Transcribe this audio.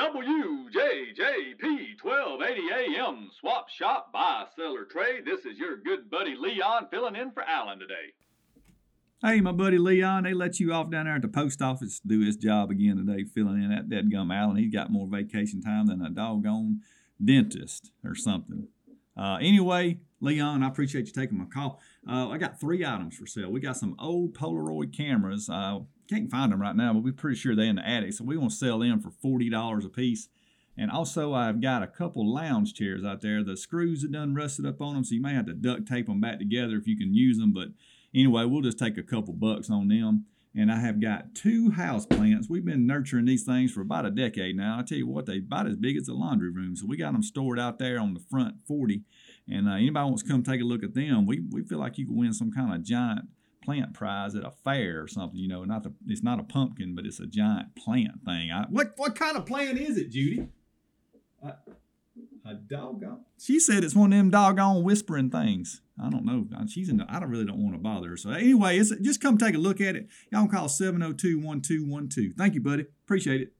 WJJP 1280 AM Swap Shop Buy Seller Trade. This is your good buddy Leon filling in for Alan today. Hey, my buddy Leon, they let you off down there at the post office to do his job again today, filling in that dead gum Alan. He's got more vacation time than a doggone dentist or something. Uh, anyway, Leon, I appreciate you taking my call. Uh, I got three items for sale. We got some old Polaroid cameras. Uh, can't find them right now, but we're pretty sure they're in the attic. So we want to sell them for $40 a piece. And also, I've got a couple lounge chairs out there. The screws are done rusted up on them, so you may have to duct tape them back together if you can use them. But anyway, we'll just take a couple bucks on them. And I have got two house plants. We've been nurturing these things for about a decade now. I tell you what, they're about as big as a laundry room. So we got them stored out there on the front 40. And uh, anybody wants to come take a look at them, we, we feel like you can win some kind of giant plant prize at a fair or something. You know, not the it's not a pumpkin, but it's a giant plant thing. I, what what kind of plant is it, Judy? A, a doggone. She said it's one of them doggone whispering things. I don't know. She's in. The, I don't really don't want to bother her. So anyway, it's just come take a look at it. Y'all can call 702-1212. Thank you, buddy. Appreciate it.